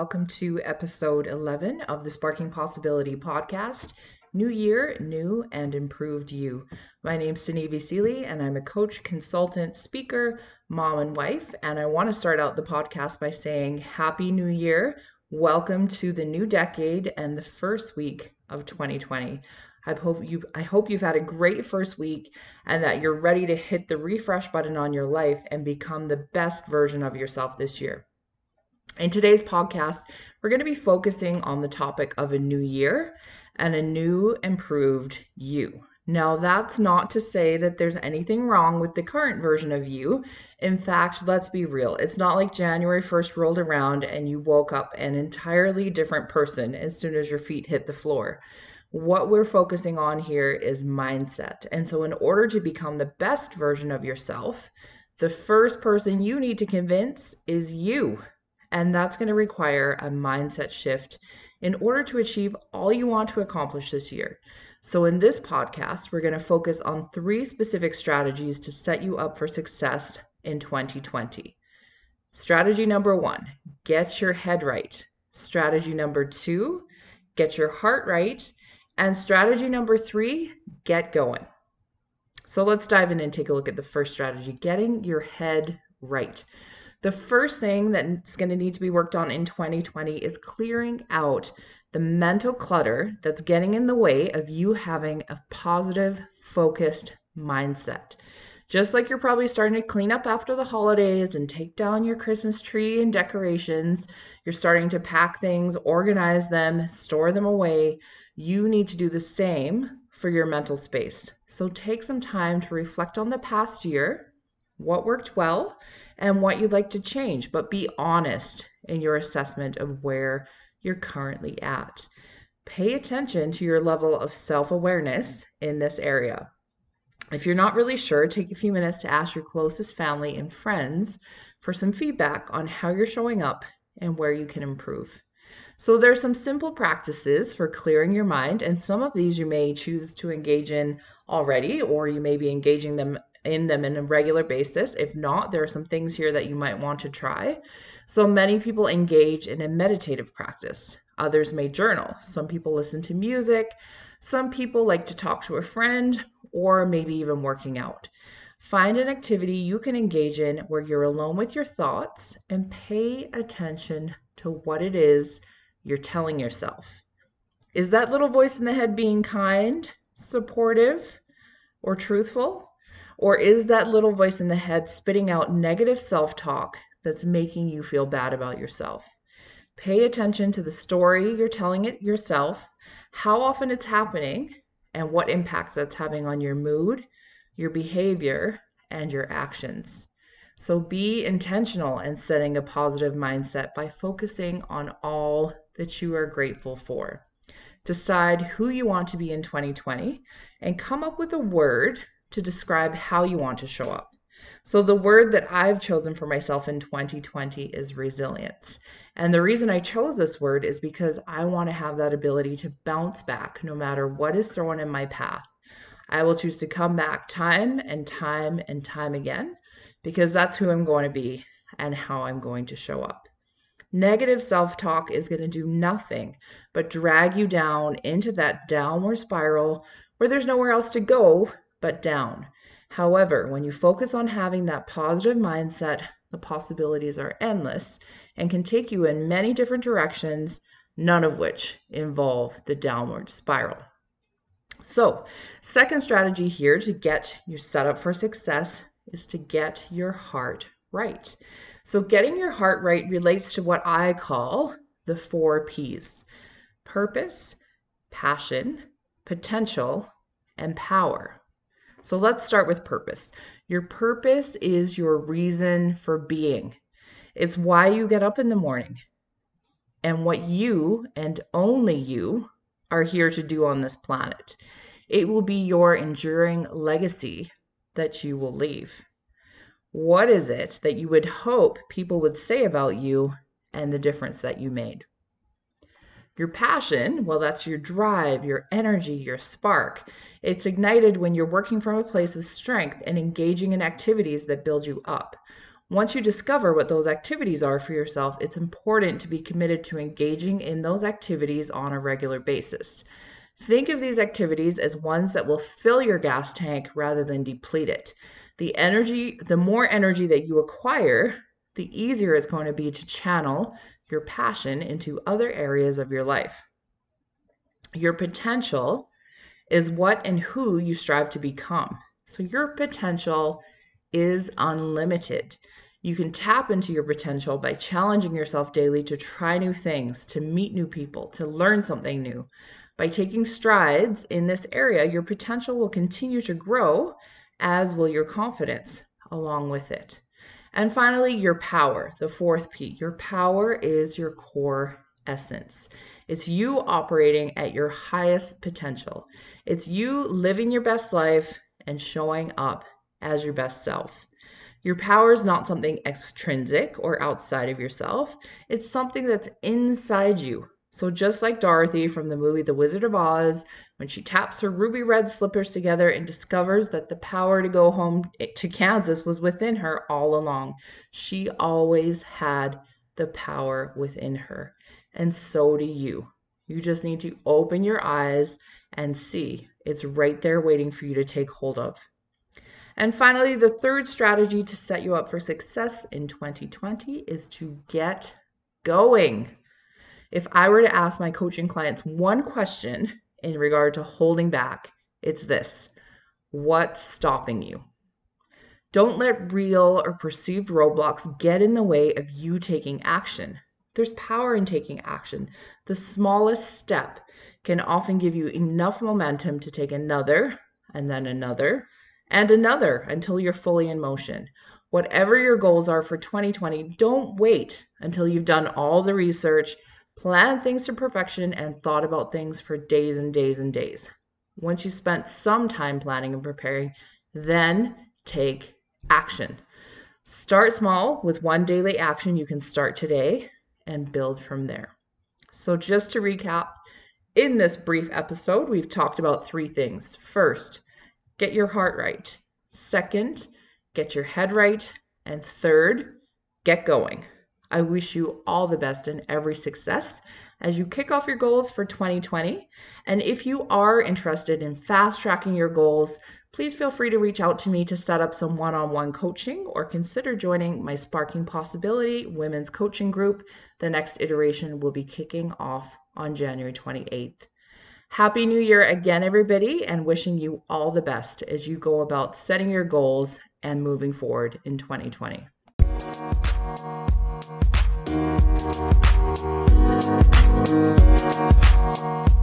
welcome to episode 11 of the Sparking Possibility podcast. New year, new and improved you. My name name's Sinevi Seeley, and I'm a coach, consultant, speaker, mom, and wife. And I want to start out the podcast by saying Happy New Year. Welcome to the new decade and the first week of 2020. I hope you I hope you've had a great first week and that you're ready to hit the refresh button on your life and become the best version of yourself this year. In today's podcast, we're going to be focusing on the topic of a new year and a new improved you. Now, that's not to say that there's anything wrong with the current version of you. In fact, let's be real. It's not like January 1st rolled around and you woke up an entirely different person as soon as your feet hit the floor what we're focusing on here is mindset. And so, in order to become the best version of yourself, the first person you need to convince is you. And that's going to require a mindset shift in order to achieve all you want to accomplish this year. So, in this podcast, we're going to focus on three specific strategies to set you up for success in 2020. Strategy number one get your head right. Strategy number two get your heart right. And strategy number three, get going. So let's dive in and take a look at the first strategy getting your head right. The first thing that's going to need to be worked on in 2020 is clearing out the mental clutter that's getting in the way of you having a positive, focused mindset. Just like you're probably starting to clean up after the holidays and take down your Christmas tree and decorations, you're starting to pack things, organize them, store them away you need to do the same for your mental space. So take some time to reflect on the past year, what worked well, and what you'd like to change, but be honest in your assessment of where you're currently at. Pay attention to your level of self awareness in this area. If you're not really sure, take a few minutes to ask your closest family and friends for some feedback on how you're showing up and where you can improve. So there's some simple practices for clearing your mind, and some of these you may choose to engage in already, or you may be engaging them in them in a regular basis. If not, there are some things here that you might want to try. So many people engage in a meditative practice. Others may journal. Some people listen to music. Some people like to talk to a friend or maybe even working out. Find an activity you can engage in where you're alone with your thoughts and pay attention to what it is you're telling yourself. Is that little voice in the head being kind, supportive, or truthful? Or is that little voice in the head spitting out negative self talk that's making you feel bad about yourself? Pay attention to the story you're telling it yourself, how often it's happening, and what impact that's having on your mood, your behavior, and your actions. So be intentional in setting a positive mindset by focusing on all that you are grateful for. Decide who you want to be in 2020 and come up with a word to describe how you want to show up. So, the word that I've chosen for myself in 2020 is resilience. And the reason I chose this word is because I want to have that ability to bounce back no matter what is thrown in my path. I will choose to come back time and time and time again because that's who I'm going to be and how I'm going to show up. Negative self talk is going to do nothing but drag you down into that downward spiral where there's nowhere else to go but down. However, when you focus on having that positive mindset, the possibilities are endless and can take you in many different directions, none of which involve the downward spiral. So, second strategy here to get you set up for success is to get your heart right. So, getting your heart right relates to what I call the four P's purpose, passion, potential, and power. So, let's start with purpose. Your purpose is your reason for being, it's why you get up in the morning and what you and only you are here to do on this planet. It will be your enduring legacy that you will leave. What is it that you would hope people would say about you and the difference that you made? Your passion, well, that's your drive, your energy, your spark. It's ignited when you're working from a place of strength and engaging in activities that build you up. Once you discover what those activities are for yourself, it's important to be committed to engaging in those activities on a regular basis. Think of these activities as ones that will fill your gas tank rather than deplete it. The energy, the more energy that you acquire, the easier it's going to be to channel your passion into other areas of your life. Your potential is what and who you strive to become. So your potential is unlimited. You can tap into your potential by challenging yourself daily to try new things, to meet new people, to learn something new. By taking strides in this area, your potential will continue to grow, as will your confidence along with it. And finally, your power, the fourth P. Your power is your core essence. It's you operating at your highest potential. It's you living your best life and showing up as your best self. Your power is not something extrinsic or outside of yourself, it's something that's inside you, so just like Dorothy from the movie The Wizard of Oz, when she taps her ruby red slippers together and discovers that the power to go home to Kansas was within her all along, she always had the power within her. And so do you. You just need to open your eyes and see. It's right there waiting for you to take hold of. And finally, the third strategy to set you up for success in 2020 is to get going. If I were to ask my coaching clients one question in regard to holding back, it's this What's stopping you? Don't let real or perceived roadblocks get in the way of you taking action. There's power in taking action. The smallest step can often give you enough momentum to take another, and then another, and another until you're fully in motion. Whatever your goals are for 2020, don't wait until you've done all the research planned things to perfection, and thought about things for days and days and days. Once you've spent some time planning and preparing, then take action. Start small with one daily action you can start today and build from there. So, just to recap, in this brief episode, we've talked about three things. First, get your heart right. Second, get your head right. And third, get going. I wish you all the best and every success as you kick off your goals for 2020. And if you are interested in fast tracking your goals, please feel free to reach out to me to set up some one on one coaching or consider joining my Sparking Possibility Women's Coaching Group. The next iteration will be kicking off on January 28th. Happy New Year again, everybody, and wishing you all the best as you go about setting your goals and moving forward in 2020. We'll be right.